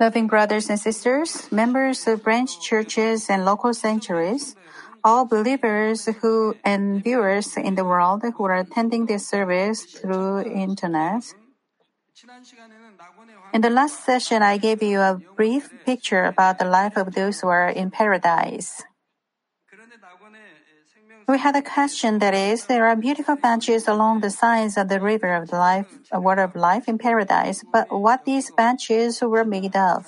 Loving brothers and sisters, members of branch churches and local sanctuaries, all believers who and viewers in the world who are attending this service through internet. In the last session, I gave you a brief picture about the life of those who are in paradise. We had a question that is, there are beautiful benches along the sides of the river of life, water of life in paradise, but what these benches were made of?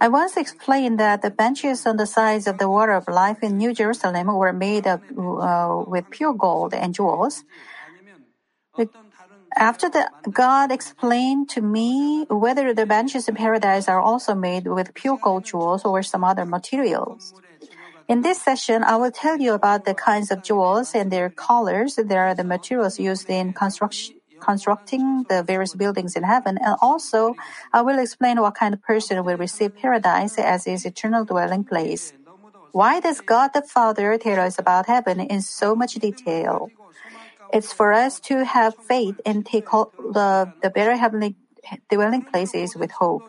I once explained that the benches on the sides of the water of life in New Jerusalem were made of uh, with pure gold and jewels. After that, God explained to me whether the benches in paradise are also made with pure gold jewels or some other materials. In this session, I will tell you about the kinds of jewels and their colors. There are the materials used in construction constructing the various buildings in heaven, and also I will explain what kind of person will receive paradise as his eternal dwelling place. Why does God the Father tell us about heaven in so much detail? It's for us to have faith and take hold of the better heavenly dwelling places with hope.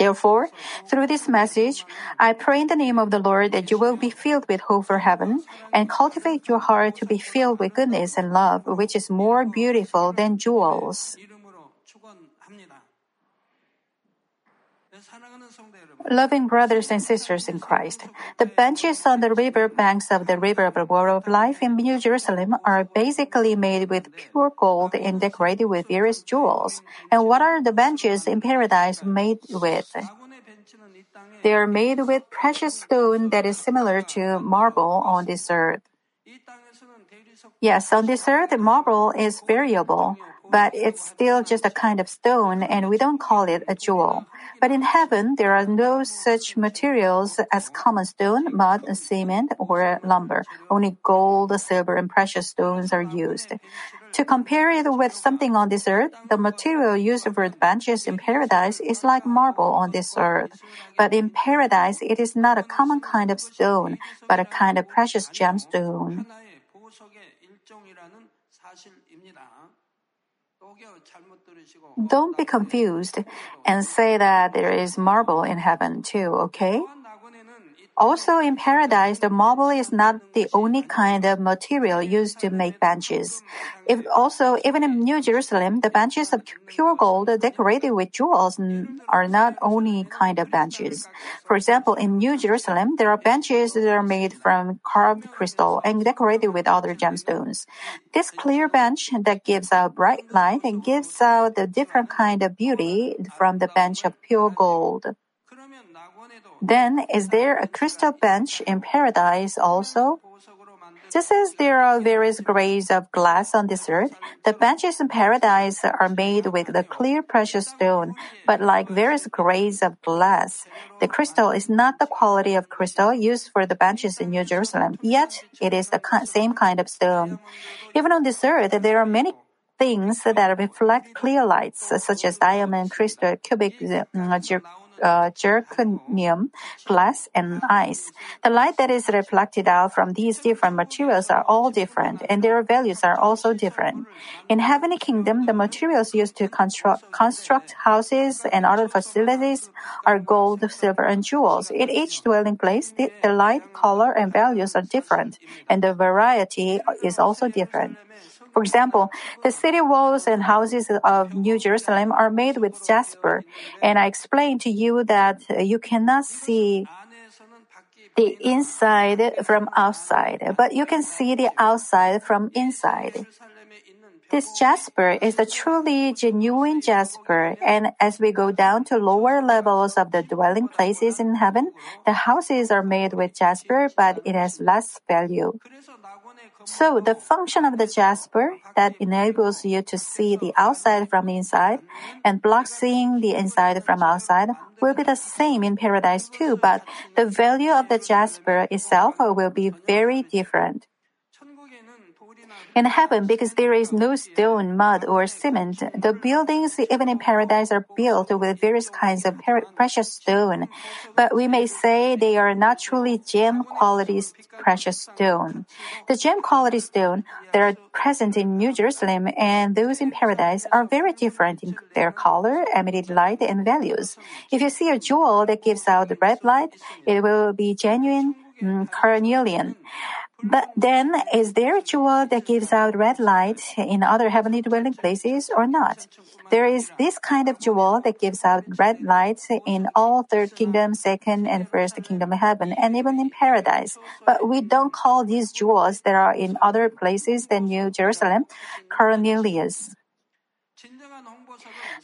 Therefore, through this message, I pray in the name of the Lord that you will be filled with hope for heaven and cultivate your heart to be filled with goodness and love, which is more beautiful than jewels. Loving brothers and sisters in Christ, the benches on the river banks of the river of the water of life in New Jerusalem are basically made with pure gold and decorated with various jewels. And what are the benches in paradise made with? They are made with precious stone that is similar to marble on this earth. Yes, on this earth, marble is variable, but it's still just a kind of stone and we don't call it a jewel. But in heaven, there are no such materials as common stone, mud, cement, or lumber. Only gold, silver, and precious stones are used. To compare it with something on this earth, the material used for the benches in paradise is like marble on this earth. But in paradise, it is not a common kind of stone, but a kind of precious gemstone. Don't be confused and say that there is marble in heaven too, okay? Also in paradise, the marble is not the only kind of material used to make benches. If also, even in New Jerusalem, the benches of pure gold decorated with jewels are not only kind of benches. For example, in New Jerusalem, there are benches that are made from carved crystal and decorated with other gemstones. This clear bench that gives out bright light and gives out the different kind of beauty from the bench of pure gold. Then, is there a crystal bench in paradise also? Just as there are various grades of glass on this earth, the benches in paradise are made with the clear precious stone, but like various grades of glass. The crystal is not the quality of crystal used for the benches in New Jerusalem, yet it is the same kind of stone. Even on this earth, there are many things that reflect clear lights, such as diamond, crystal, cubic uh, uh, zirconium, glass, and ice. The light that is reflected out from these different materials are all different, and their values are also different. In heavenly kingdom, the materials used to construct, construct houses and other facilities are gold, silver, and jewels. In each dwelling place, the, the light, color, and values are different, and the variety is also different. For example, the city walls and houses of New Jerusalem are made with jasper, and I explained to you that uh, you cannot see the inside from outside, but you can see the outside from inside. This jasper is the truly genuine jasper, and as we go down to lower levels of the dwelling places in heaven, the houses are made with jasper, but it has less value. So the function of the jasper that enables you to see the outside from inside and blocks seeing the inside from outside will be the same in paradise too, but the value of the jasper itself will be very different. In heaven, because there is no stone, mud, or cement, the buildings, even in paradise, are built with various kinds of precious stone. But we may say they are not truly gem quality precious stone. The gem quality stone that are present in New Jerusalem and those in paradise are very different in their color, emitted light, and values. If you see a jewel that gives out red light, it will be genuine mm, carnelian. But then, is there a jewel that gives out red light in other heavenly dwelling places or not? There is this kind of jewel that gives out red light in all third kingdom, second, and first kingdom heaven, and even in paradise. But we don't call these jewels that are in other places than New Jerusalem carnelians.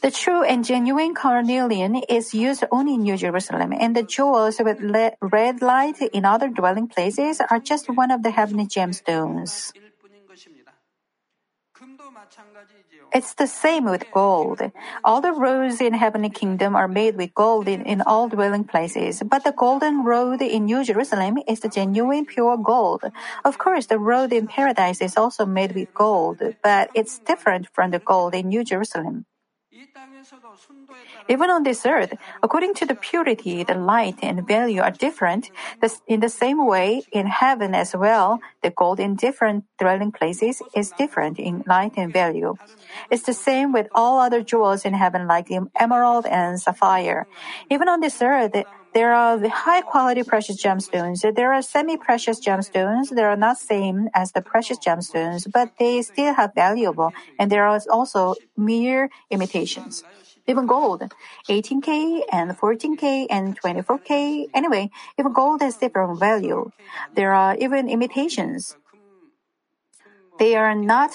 The true and genuine carnelian is used only in New Jerusalem, and the jewels with red light in other dwelling places are just one of the heavenly gemstones. It's the same with gold. All the roads in heavenly kingdom are made with gold in, in all dwelling places, but the golden road in New Jerusalem is the genuine pure gold. Of course, the road in paradise is also made with gold, but it's different from the gold in New Jerusalem. Even on this earth, according to the purity, the light and value are different. In the same way, in heaven as well, the gold in different dwelling places is different in light and value. It's the same with all other jewels in heaven, like the emerald and sapphire. Even on this earth, there are high quality precious gemstones. There are semi precious gemstones They are not same as the precious gemstones, but they still have valuable, and there are also mere imitations. Even gold, 18K and 14K and 24K. Anyway, even gold has different value. There are even imitations. They are not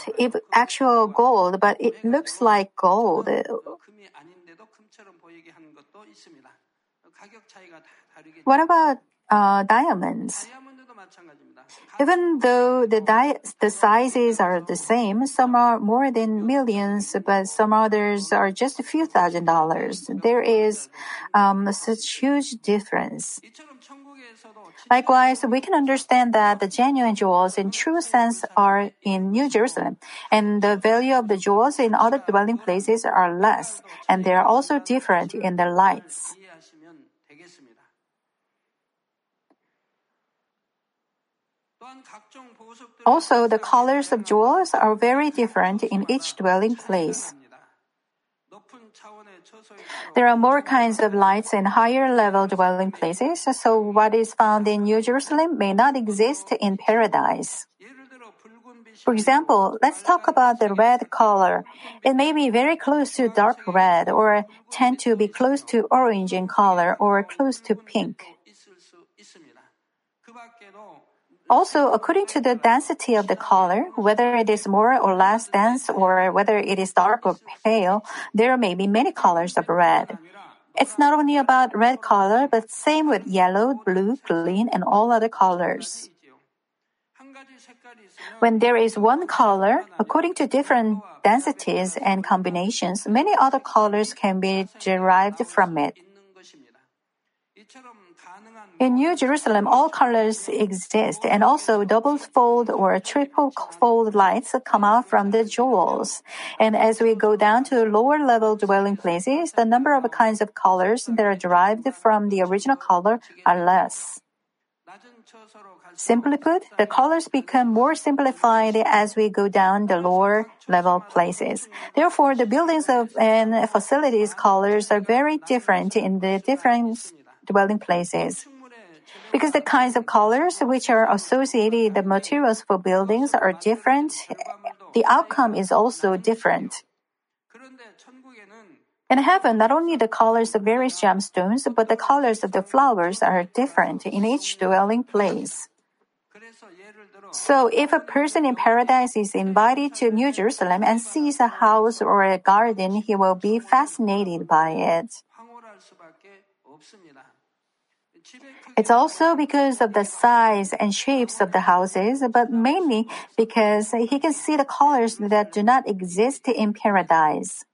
actual gold, but it looks like gold. What about uh, diamonds? Even though the, di- the sizes are the same, some are more than millions, but some others are just a few thousand dollars. There is um, such huge difference. Likewise, we can understand that the genuine jewels in true sense are in New Jerusalem, and the value of the jewels in other dwelling places are less, and they are also different in their lights. Also, the colors of jewels are very different in each dwelling place. There are more kinds of lights in higher level dwelling places, so what is found in New Jerusalem may not exist in paradise. For example, let's talk about the red color. It may be very close to dark red or tend to be close to orange in color or close to pink. Also, according to the density of the color, whether it is more or less dense or whether it is dark or pale, there may be many colors of red. It's not only about red color, but same with yellow, blue, green, and all other colors. When there is one color, according to different densities and combinations, many other colors can be derived from it. In New Jerusalem, all colors exist, and also double fold or triple fold lights come out from the jewels. And as we go down to the lower level dwelling places, the number of kinds of colors that are derived from the original color are less. Simply put, the colors become more simplified as we go down the lower level places. Therefore, the buildings of and facilities colors are very different in the different dwelling places. Because the kinds of colors which are associated the materials for buildings are different, the outcome is also different. In heaven, not only the colors of various gemstones, but the colors of the flowers are different in each dwelling place. So, if a person in paradise is invited to New Jerusalem and sees a house or a garden, he will be fascinated by it. It's also because of the size and shapes of the houses, but mainly because he can see the colors that do not exist in paradise.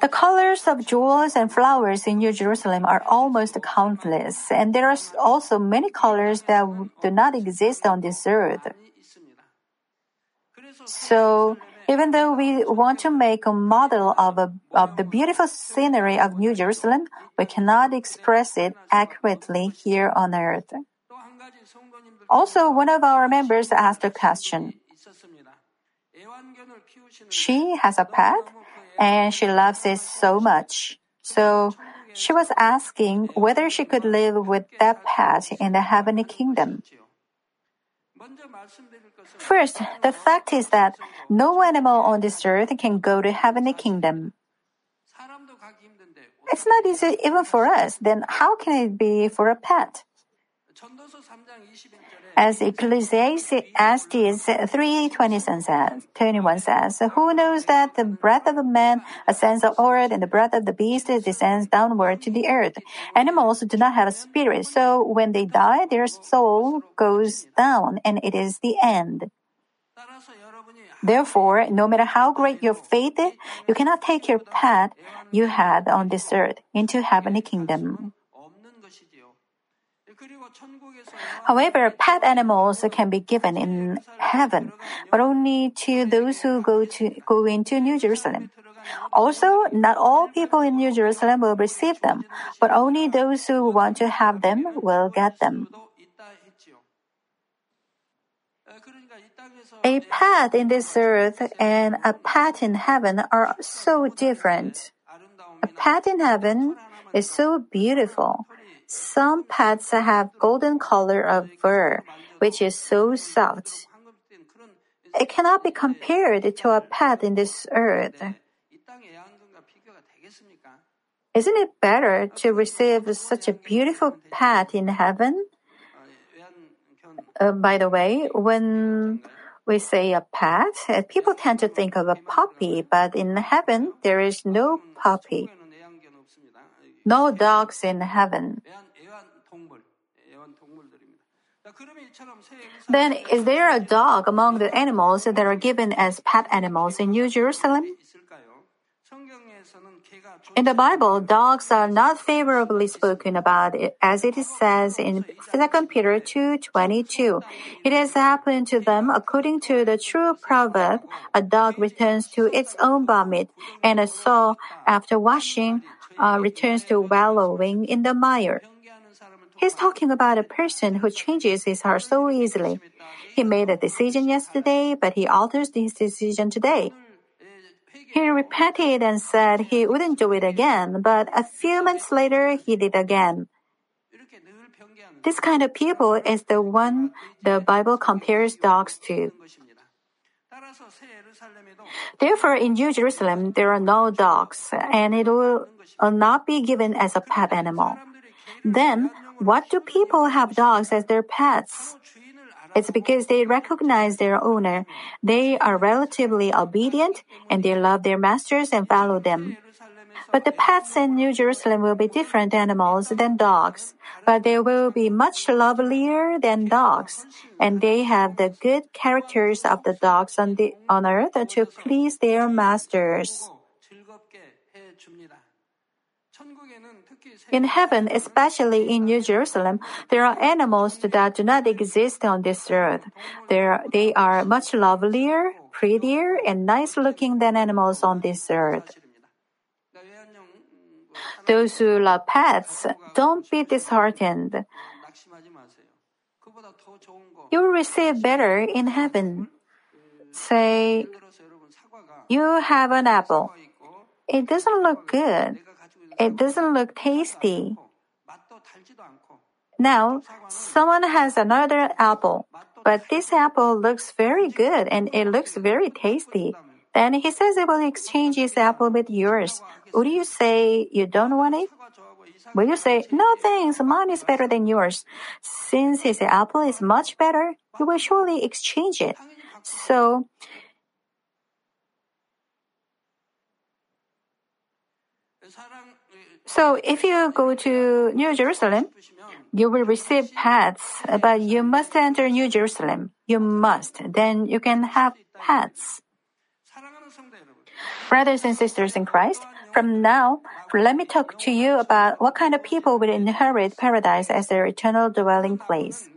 The colors of jewels and flowers in New Jerusalem are almost countless, and there are also many colors that do not exist on this earth. So, even though we want to make a model of, a, of the beautiful scenery of New Jerusalem, we cannot express it accurately here on earth. Also, one of our members asked a question. She has a pet and she loves it so much. So she was asking whether she could live with that pet in the heavenly kingdom. First, the fact is that no animal on this earth can go to heavenly kingdom. It's not easy even for us, then how can it be for a pet? As Ecclesiastes 3:21 says, 21 says, Who knows that the breath of a man ascends upward and the breath of the beast descends downward to the earth? Animals do not have a spirit, so when they die, their soul goes down and it is the end. Therefore, no matter how great your faith, you cannot take your path you had on this earth into heavenly kingdom. However, pet animals can be given in heaven, but only to those who go to go into New Jerusalem. Also, not all people in New Jerusalem will receive them, but only those who want to have them will get them. A pet in this earth and a pet in heaven are so different. A pet in heaven is so beautiful. Some pets have golden color of fur, which is so soft. It cannot be compared to a pet in this earth. Isn't it better to receive such a beautiful pet in heaven? Uh, by the way, when we say a pet, people tend to think of a puppy, but in heaven, there is no puppy. No dogs in heaven. Then, is there a dog among the animals that are given as pet animals in New Jerusalem? In the Bible, dogs are not favorably spoken about as it says in 2 Peter 2:22. It has happened to them according to the true proverb, a dog returns to its own vomit, and a sow after washing uh, returns to wallowing in the mire. He's talking about a person who changes his heart so easily. He made a decision yesterday, but he alters his decision today. He repented and said he wouldn't do it again, but a few months later he did again. This kind of people is the one the Bible compares dogs to. Therefore, in New Jerusalem, there are no dogs, and it will uh, not be given as a pet animal. Then, what do people have dogs as their pets? It's because they recognize their owner. They are relatively obedient and they love their masters and follow them. But the pets in New Jerusalem will be different animals than dogs, but they will be much lovelier than dogs, and they have the good characters of the dogs on the on earth to please their masters. In heaven, especially in New Jerusalem, there are animals that do not exist on this earth. They're, they are much lovelier, prettier, and nice looking than animals on this earth. Those who love pets, don't be disheartened. You will receive better in heaven. Say, you have an apple. It doesn't look good. It doesn't look tasty. Now, someone has another apple, but this apple looks very good and it looks very tasty. Then he says he will exchange his apple with yours. Would you say you don't want it? Will you say, no thanks, mine is better than yours? Since his apple is much better, you will surely exchange it. So, so if you go to New Jerusalem, you will receive pets, but you must enter New Jerusalem. You must. Then you can have pets. Brothers and sisters in Christ, from now, let me talk to you about what kind of people will inherit paradise as their eternal dwelling place.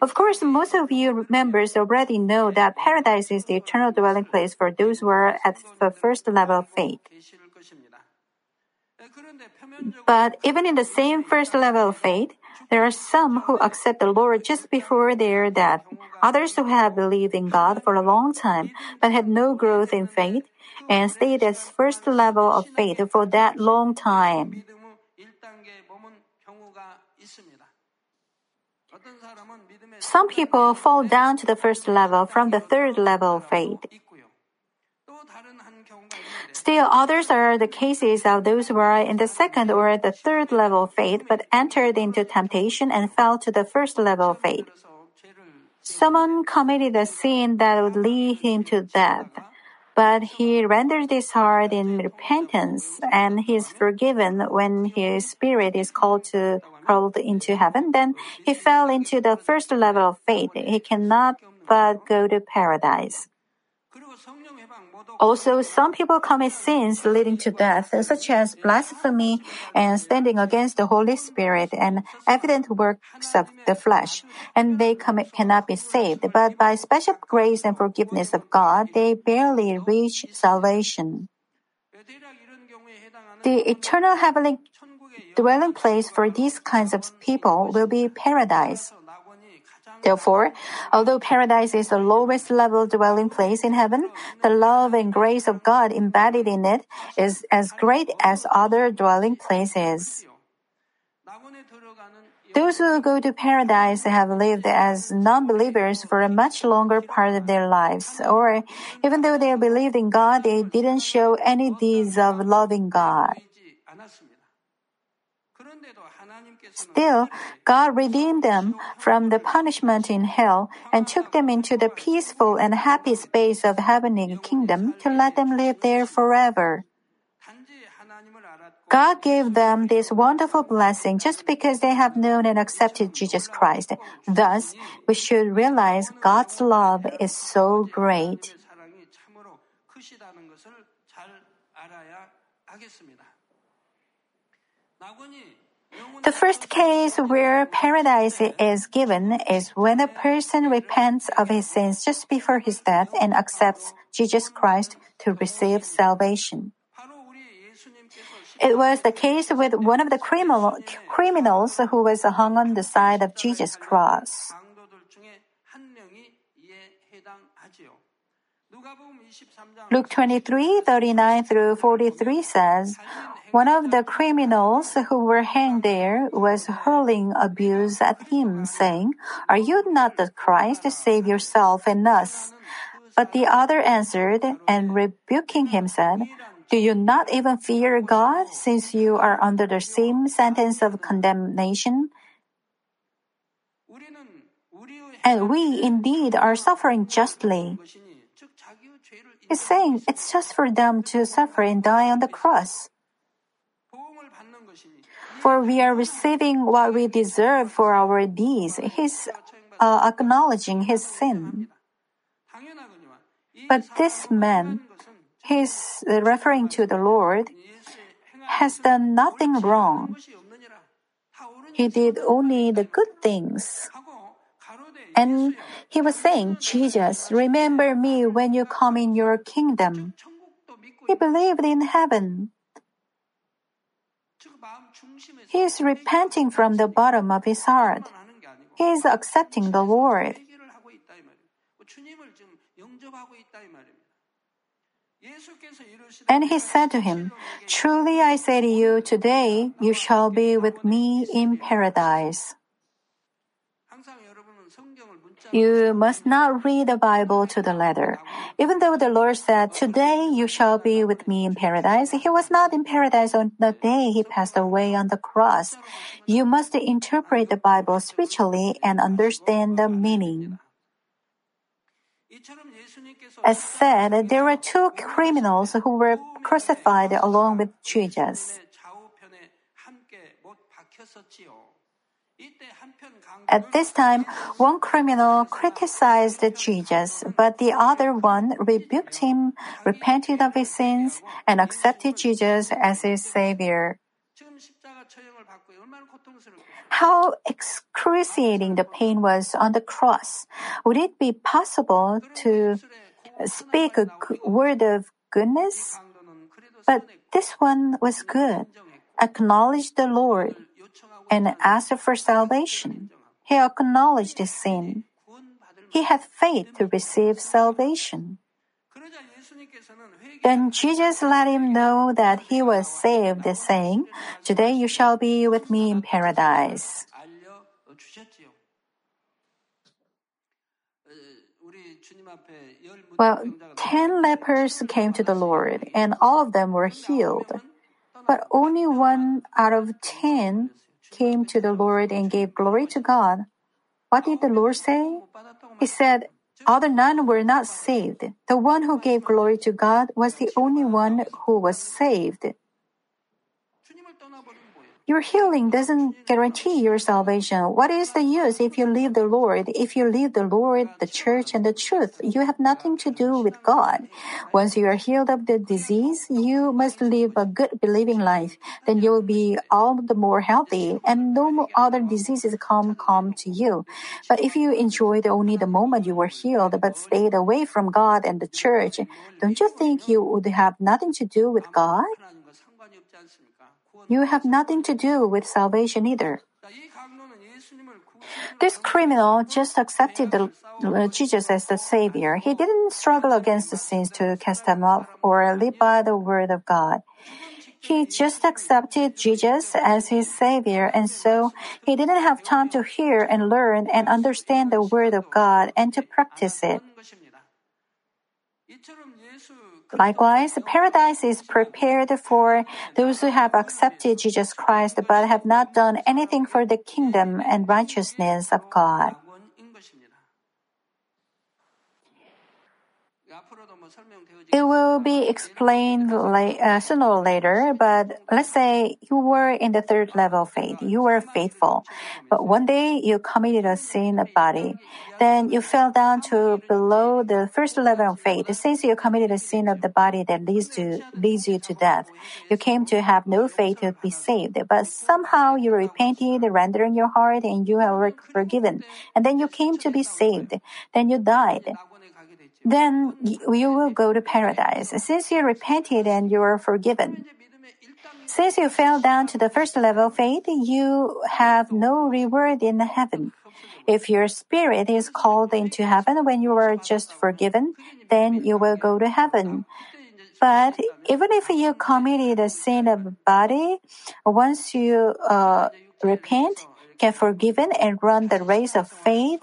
Of course, most of you members already know that paradise is the eternal dwelling place for those who are at the first level of faith. But even in the same first level of faith, there are some who accept the Lord just before their death, others who have believed in God for a long time but had no growth in faith and stayed at first level of faith for that long time. Some people fall down to the first level from the third level of faith. Still, others are the cases of those who are in the second or the third level of faith but entered into temptation and fell to the first level of faith. Someone committed a sin that would lead him to death, but he rendered his heart in repentance and he is forgiven when his spirit is called to called into heaven. Then he fell into the first level of faith. He cannot but go to paradise. Also, some people commit sins leading to death, such as blasphemy and standing against the Holy Spirit and evident works of the flesh, and they commit, cannot be saved. But by special grace and forgiveness of God, they barely reach salvation. The eternal heavenly dwelling place for these kinds of people will be paradise. Therefore, although paradise is the lowest level dwelling place in heaven, the love and grace of God embedded in it is as great as other dwelling places. Those who go to paradise have lived as non-believers for a much longer part of their lives, or even though they believed in God, they didn't show any deeds of loving God. Still, God redeemed them from the punishment in hell and took them into the peaceful and happy space of heavenly kingdom to let them live there forever. God gave them this wonderful blessing just because they have known and accepted Jesus Christ. Thus, we should realize God's love is so great. The first case where paradise is given is when a person repents of his sins just before his death and accepts Jesus Christ to receive salvation. It was the case with one of the criminal, criminals who was hung on the side of Jesus' cross. Luke 23, 39 through 43 says, one of the criminals who were hanged there was hurling abuse at him, saying, Are you not the Christ? To save yourself and us. But the other answered and rebuking him said, Do you not even fear God, since you are under the same sentence of condemnation? And we indeed are suffering justly. He's saying it's just for them to suffer and die on the cross. For we are receiving what we deserve for our deeds. He's uh, acknowledging his sin. But this man, he's referring to the Lord, has done nothing wrong. He did only the good things. And he was saying, Jesus, remember me when you come in your kingdom. He believed in heaven. He is repenting from the bottom of his heart. He is accepting the Lord. And he said to him, Truly I say to you, today you shall be with me in paradise. You must not read the Bible to the letter. Even though the Lord said, Today you shall be with me in paradise, he was not in paradise on the day he passed away on the cross. You must interpret the Bible spiritually and understand the meaning. As said, there were two criminals who were crucified along with Jesus. At this time, one criminal criticized Jesus, but the other one rebuked him, repented of his sins, and accepted Jesus as his savior. How excruciating the pain was on the cross. Would it be possible to speak a word of goodness? But this one was good, acknowledged the Lord, and asked for salvation. He acknowledged his sin. He had faith to receive salvation. Then Jesus let him know that he was saved, saying, Today you shall be with me in paradise. Well, ten lepers came to the Lord, and all of them were healed. But only one out of ten came to the Lord and gave glory to God. What did the Lord say? He said, Other none were not saved. The one who gave glory to God was the only one who was saved. Your healing doesn't guarantee your salvation. What is the use if you leave the Lord? If you leave the Lord, the church, and the truth, you have nothing to do with God. Once you are healed of the disease, you must live a good believing life. Then you will be all the more healthy, and no other diseases come come to you. But if you enjoyed only the moment you were healed, but stayed away from God and the church, don't you think you would have nothing to do with God? You have nothing to do with salvation either. This criminal just accepted the, uh, Jesus as the Savior. He didn't struggle against the sins to cast them off or live by the Word of God. He just accepted Jesus as his Savior, and so he didn't have time to hear and learn and understand the Word of God and to practice it. Likewise, paradise is prepared for those who have accepted Jesus Christ but have not done anything for the kingdom and righteousness of God. It will be explained uh, sooner or later, but let's say you were in the third level of faith. You were faithful, but one day you committed a sin of body. Then you fell down to below the first level of faith. Since you committed a sin of the body that leads to leads you to death, you came to have no faith to be saved. But somehow you repented, rendering your heart, and you were forgiven. And then you came to be saved. Then you died then you will go to paradise, since you repented and you are forgiven. Since you fell down to the first level of faith, you have no reward in heaven. If your spirit is called into heaven when you are just forgiven, then you will go to heaven. But even if you committed a sin of body, once you uh, repent, get forgiven and run the race of faith,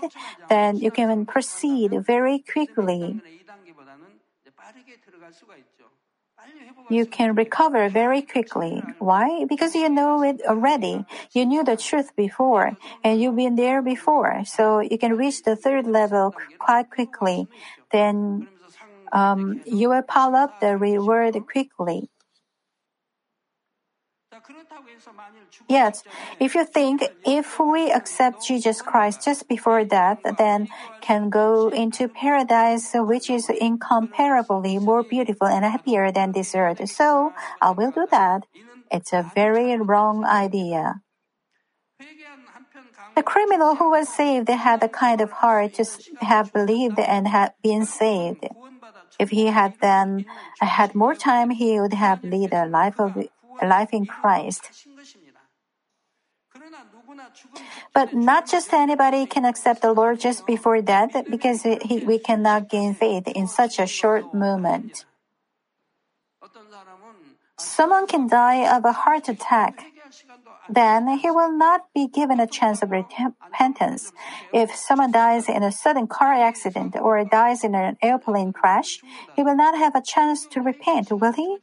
then you can proceed very quickly. You can recover very quickly. Why? Because you know it already. You knew the truth before, and you've been there before. So you can reach the third level quite quickly. Then um, you will pile up the reward quickly. Yet, if you think if we accept Jesus Christ just before death, then can go into paradise, which is incomparably more beautiful and happier than this earth, so I will do that. It's a very wrong idea. The criminal who was saved had the kind of heart to have believed and had been saved. If he had then had more time, he would have led a life of life in Christ. But not just anybody can accept the Lord just before death because he, we cannot gain faith in such a short moment. Someone can die of a heart attack. Then he will not be given a chance of repentance. If someone dies in a sudden car accident or dies in an airplane crash, he will not have a chance to repent, will he?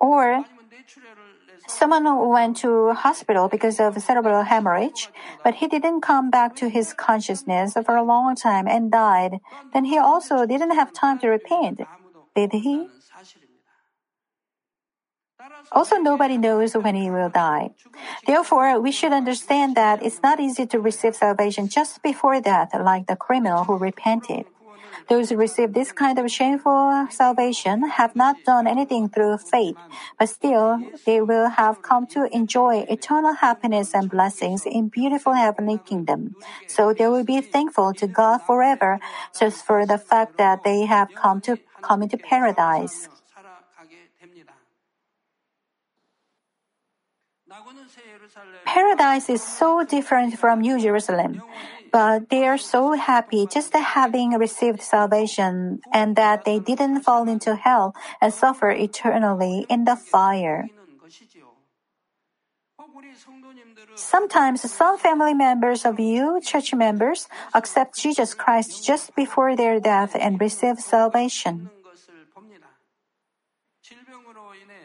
Or someone went to hospital because of cerebral hemorrhage, but he didn't come back to his consciousness for a long time and died. Then he also didn't have time to repent, did he? Also, nobody knows when he will die. Therefore, we should understand that it's not easy to receive salvation just before death, like the criminal who repented. Those who receive this kind of shameful salvation have not done anything through faith, but still they will have come to enjoy eternal happiness and blessings in beautiful heavenly kingdom. So they will be thankful to God forever just for the fact that they have come to come into paradise. Paradise is so different from New Jerusalem, but they are so happy just having received salvation and that they didn't fall into hell and suffer eternally in the fire. Sometimes some family members of you, church members, accept Jesus Christ just before their death and receive salvation.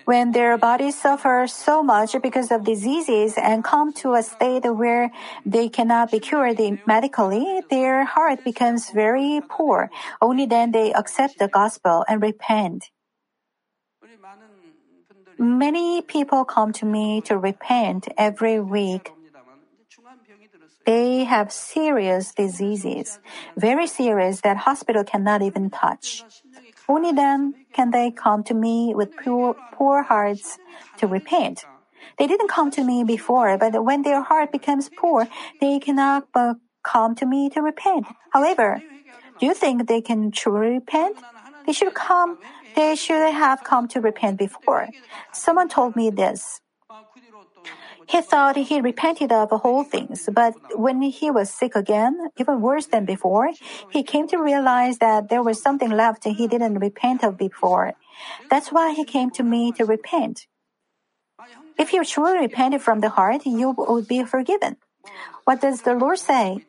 When their bodies suffer so much because of diseases and come to a state where they cannot be cured medically, their heart becomes very poor. Only then they accept the gospel and repent. Many people come to me to repent every week. They have serious diseases, very serious that hospital cannot even touch. Only then can they come to me with poor, poor hearts to repent. They didn't come to me before, but when their heart becomes poor, they cannot but come to me to repent. However, do you think they can truly repent? They should come, they should have come to repent before. Someone told me this. He thought he repented of whole things, but when he was sick again, even worse than before, he came to realize that there was something left he didn't repent of before. That's why he came to me to repent. If you truly repented from the heart, you would be forgiven. What does the Lord say?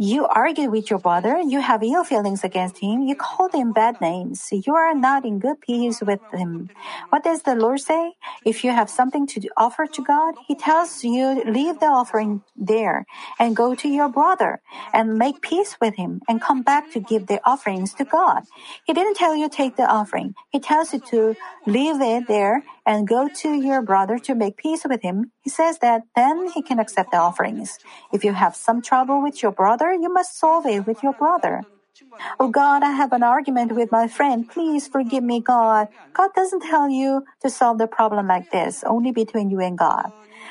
You argued with your brother, you have ill feelings against him, you called him bad names, you are not in good peace with him. What does the Lord say? If you have something to offer to God, He tells you leave the offering there and go to your brother and make peace with him and come back to give the offerings to God. He didn't tell you take the offering. He tells you to leave it there and go to your brother to make peace with him, he says that then he can accept the offerings. If you have some trouble with your brother, you must solve it with your brother. Oh God, I have an argument with my friend. Please forgive me, God. God doesn't tell you to solve the problem like this, only between you and God.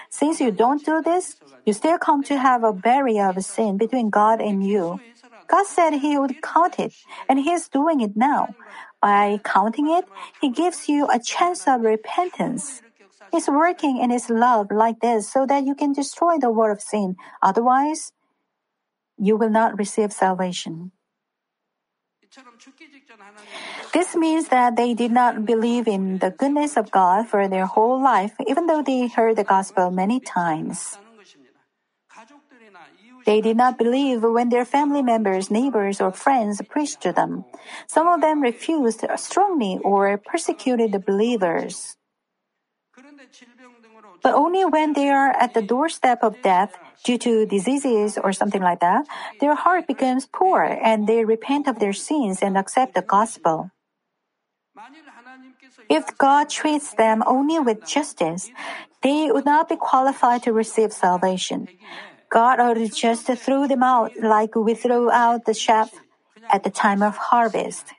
Since you don't do this, you still come to have a barrier of sin between God and you. God said He would count it, and He is doing it now. By counting it, He gives you a chance of repentance. He's working in His love like this so that you can destroy the world of sin. Otherwise, you will not receive salvation. This means that they did not believe in the goodness of God for their whole life, even though they heard the gospel many times. They did not believe when their family members, neighbors, or friends preached to them. Some of them refused strongly or persecuted the believers. But only when they are at the doorstep of death due to diseases or something like that, their heart becomes poor and they repent of their sins and accept the gospel. If God treats them only with justice, they would not be qualified to receive salvation. God would just threw them out like we throw out the chaff at the time of harvest.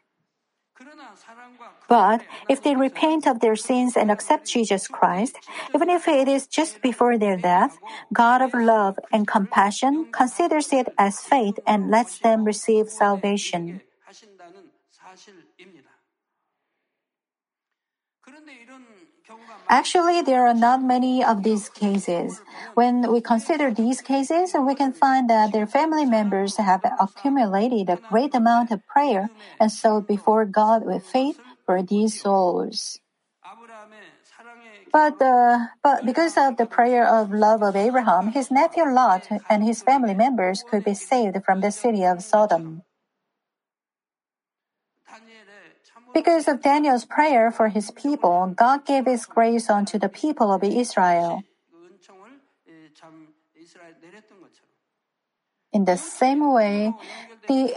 But if they repent of their sins and accept Jesus Christ, even if it is just before their death, God of love and compassion considers it as faith and lets them receive salvation. Actually, there are not many of these cases. When we consider these cases, we can find that their family members have accumulated a great amount of prayer and sought before God with faith for these souls. But, uh, but because of the prayer of love of Abraham, his nephew Lot and his family members could be saved from the city of Sodom. Because of Daniel's prayer for his people, God gave his grace unto the people of Israel. In the same way, the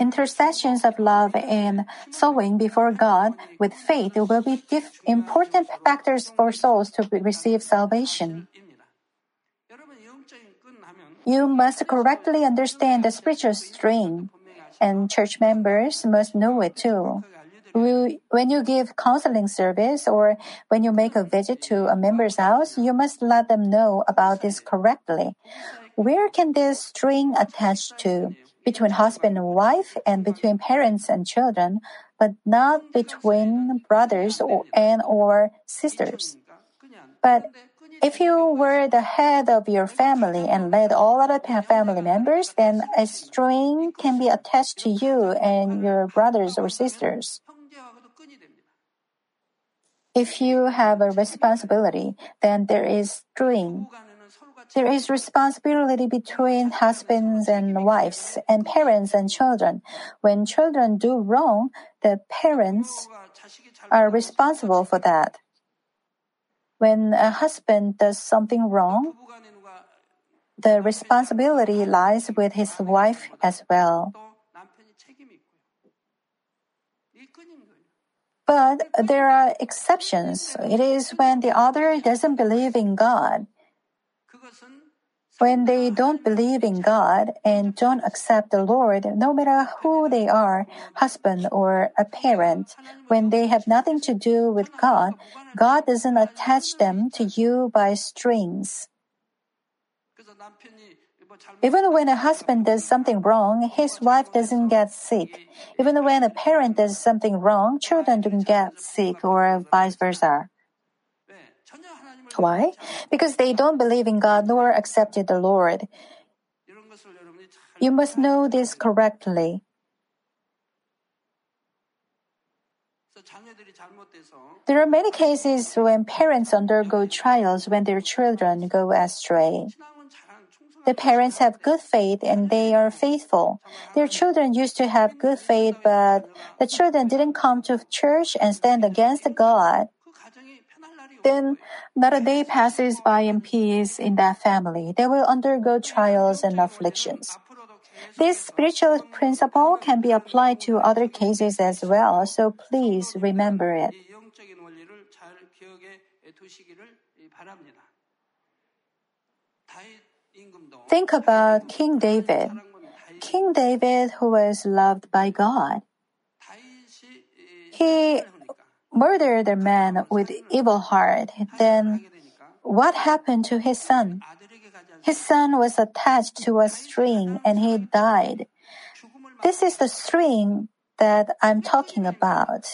intercessions of love and sowing before God with faith will be important factors for souls to receive salvation. You must correctly understand the spiritual string. and church members must know it too. When you give counseling service or when you make a visit to a member's house, you must let them know about this correctly. Where can this string attach to? Between husband and wife and between parents and children, but not between brothers or, and or sisters. But if you were the head of your family and led all other family members, then a string can be attached to you and your brothers or sisters. If you have a responsibility, then there is string. There is responsibility between husbands and wives, and parents and children. When children do wrong, the parents are responsible for that. When a husband does something wrong, the responsibility lies with his wife as well. But there are exceptions. It is when the other doesn't believe in God. When they don't believe in God and don't accept the Lord, no matter who they are, husband or a parent, when they have nothing to do with God, God doesn't attach them to you by strings. Even when a husband does something wrong, his wife doesn't get sick. Even when a parent does something wrong, children don't get sick or vice versa. Why? Because they don't believe in God nor accepted the Lord. You must know this correctly. There are many cases when parents undergo trials when their children go astray. The parents have good faith and they are faithful. Their children used to have good faith, but the children didn't come to church and stand against God. Then not a day passes by in peace in that family. They will undergo trials and afflictions. This spiritual principle can be applied to other cases as well, so please remember it. Think about King David. King David, who was loved by God. He murdered a man with evil heart. Then what happened to his son? His son was attached to a string and he died. This is the string that I'm talking about.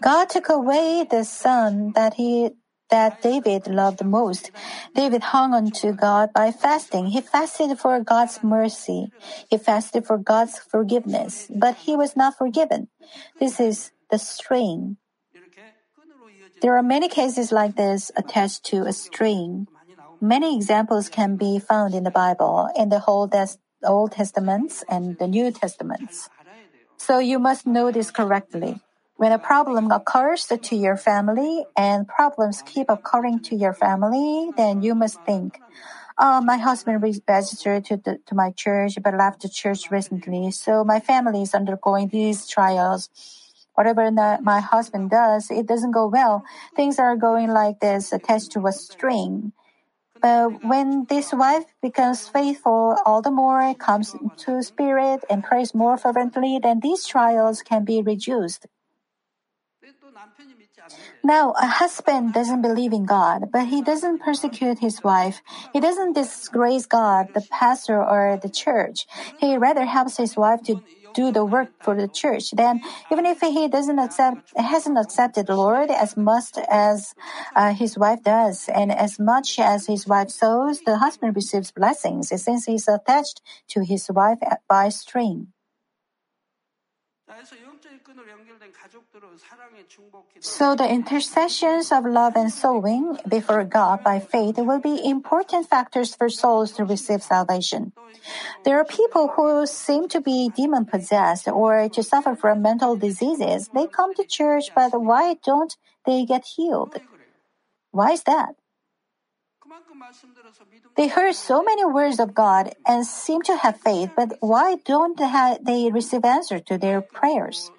God took away the son that he that David loved the most. David hung on to God by fasting. He fasted for God's mercy. He fasted for God's forgiveness, but he was not forgiven. This is the string. There are many cases like this attached to a string. Many examples can be found in the Bible, in the whole Old Testaments and the New Testaments. So you must know this correctly. When a problem occurs to your family and problems keep occurring to your family, then you must think, oh, my husband registered to, the, to my church but left the church recently, so my family is undergoing these trials. Whatever my husband does, it doesn't go well. Things are going like this, attached to a string. But when this wife becomes faithful, all the more comes to spirit and prays more fervently, then these trials can be reduced. Now, a husband doesn't believe in God, but he doesn't persecute his wife. He doesn't disgrace God, the pastor, or the church. He rather helps his wife to do the work for the church. Then, even if he doesn't accept, hasn't accepted the Lord as much as uh, his wife does, and as much as his wife sows, the husband receives blessings since he's attached to his wife by string. So the intercessions of love and sowing before God by faith will be important factors for souls to receive salvation. There are people who seem to be demon possessed or to suffer from mental diseases. They come to church, but why don't they get healed? Why is that? They heard so many words of God and seem to have faith, but why don't they receive answer to their prayers?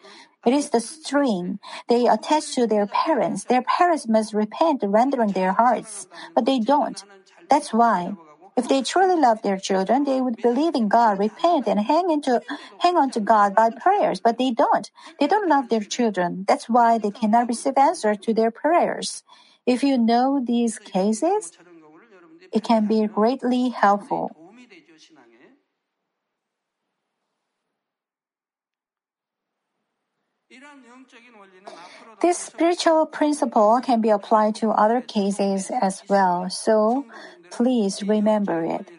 It is the string they attach to their parents. Their parents must repent, rendering their hearts, but they don't. That's why. If they truly love their children, they would believe in God, repent, and hang into hang on to God by prayers. But they don't. They don't love their children. That's why they cannot receive answer to their prayers. If you know these cases, it can be greatly helpful. This spiritual principle can be applied to other cases as well, so please remember it.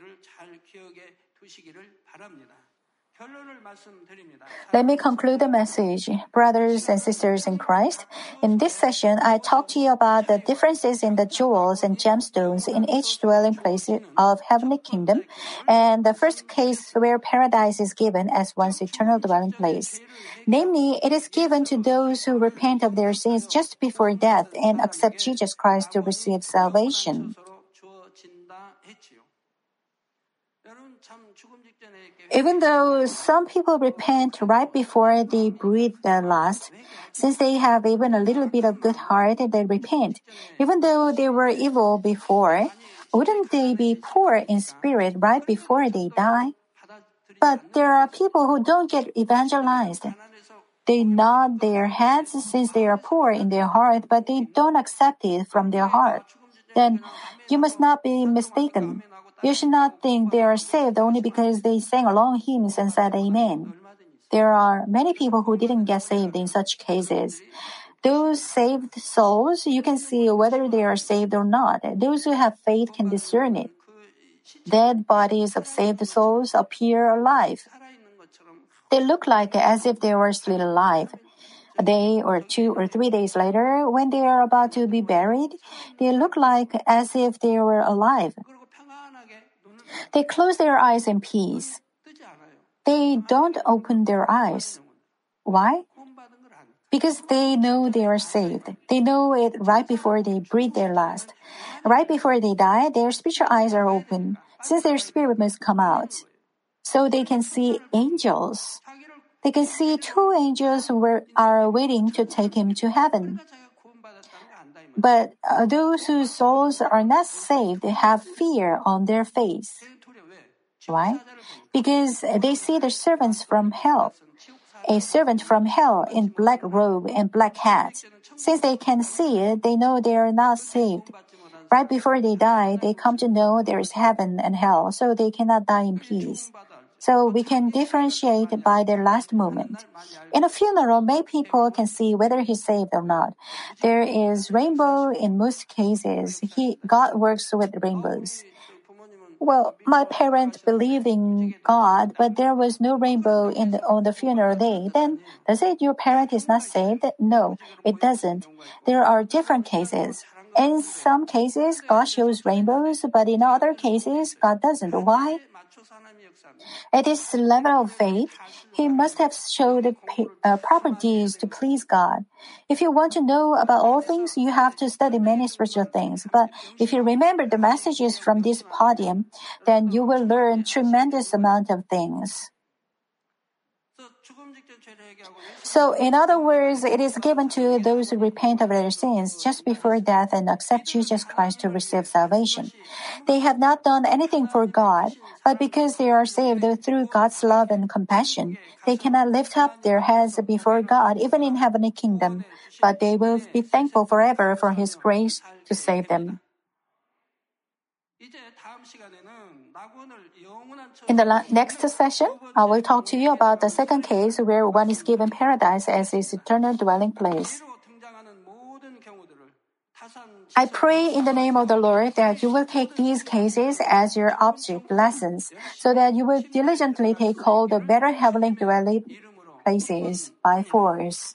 Let me conclude the message. Brothers and sisters in Christ, in this session, I talked to you about the differences in the jewels and gemstones in each dwelling place of heavenly kingdom, and the first case where paradise is given as one's eternal dwelling place. Namely, it is given to those who repent of their sins just before death and accept Jesus Christ to receive salvation. Even though some people repent right before they breathe their last, since they have even a little bit of good heart, they repent. Even though they were evil before, wouldn't they be poor in spirit right before they die? But there are people who don't get evangelized. They nod their heads since they are poor in their heart, but they don't accept it from their heart. Then you must not be mistaken. You should not think they are saved only because they sang along hymns and said Amen. There are many people who didn't get saved in such cases. Those saved souls, you can see whether they are saved or not. Those who have faith can discern it. Dead bodies of saved souls appear alive. They look like as if they were still alive. A day or two or three days later, when they are about to be buried, they look like as if they were alive. They close their eyes in peace. They don't open their eyes. Why? Because they know they are saved. They know it right before they breathe their last. Right before they die, their spiritual eyes are open, since their spirit must come out. So they can see angels. They can see two angels who are waiting to take him to heaven. But uh, those whose souls are not saved have fear on their face. Why? Because they see the servants from hell. A servant from hell in black robe and black hat. Since they can see it, they know they are not saved. Right before they die, they come to know there is heaven and hell, so they cannot die in peace. So we can differentiate by their last moment. In a funeral, many people can see whether he's saved or not. There is rainbow in most cases. He, God works with rainbows. Well, my parents believe in God, but there was no rainbow in the, on the funeral day. Then, does it your parent is not saved? No, it doesn't. There are different cases. In some cases, God shows rainbows, but in other cases, God doesn't. Why? At this level of faith, he must have showed uh, proper deeds to please God. If you want to know about all things, you have to study many spiritual things. But if you remember the messages from this podium, then you will learn tremendous amount of things. So, in other words, it is given to those who repent of their sins just before death and accept Jesus Christ to receive salvation. They have not done anything for God, but because they are saved through God's love and compassion, they cannot lift up their heads before God even in heavenly kingdom, but they will be thankful forever for His grace to save them. In the next session, I will talk to you about the second case where one is given paradise as his eternal dwelling place. I pray in the name of the Lord that you will take these cases as your object lessons, so that you will diligently take hold of better heavenly dwelling places by force.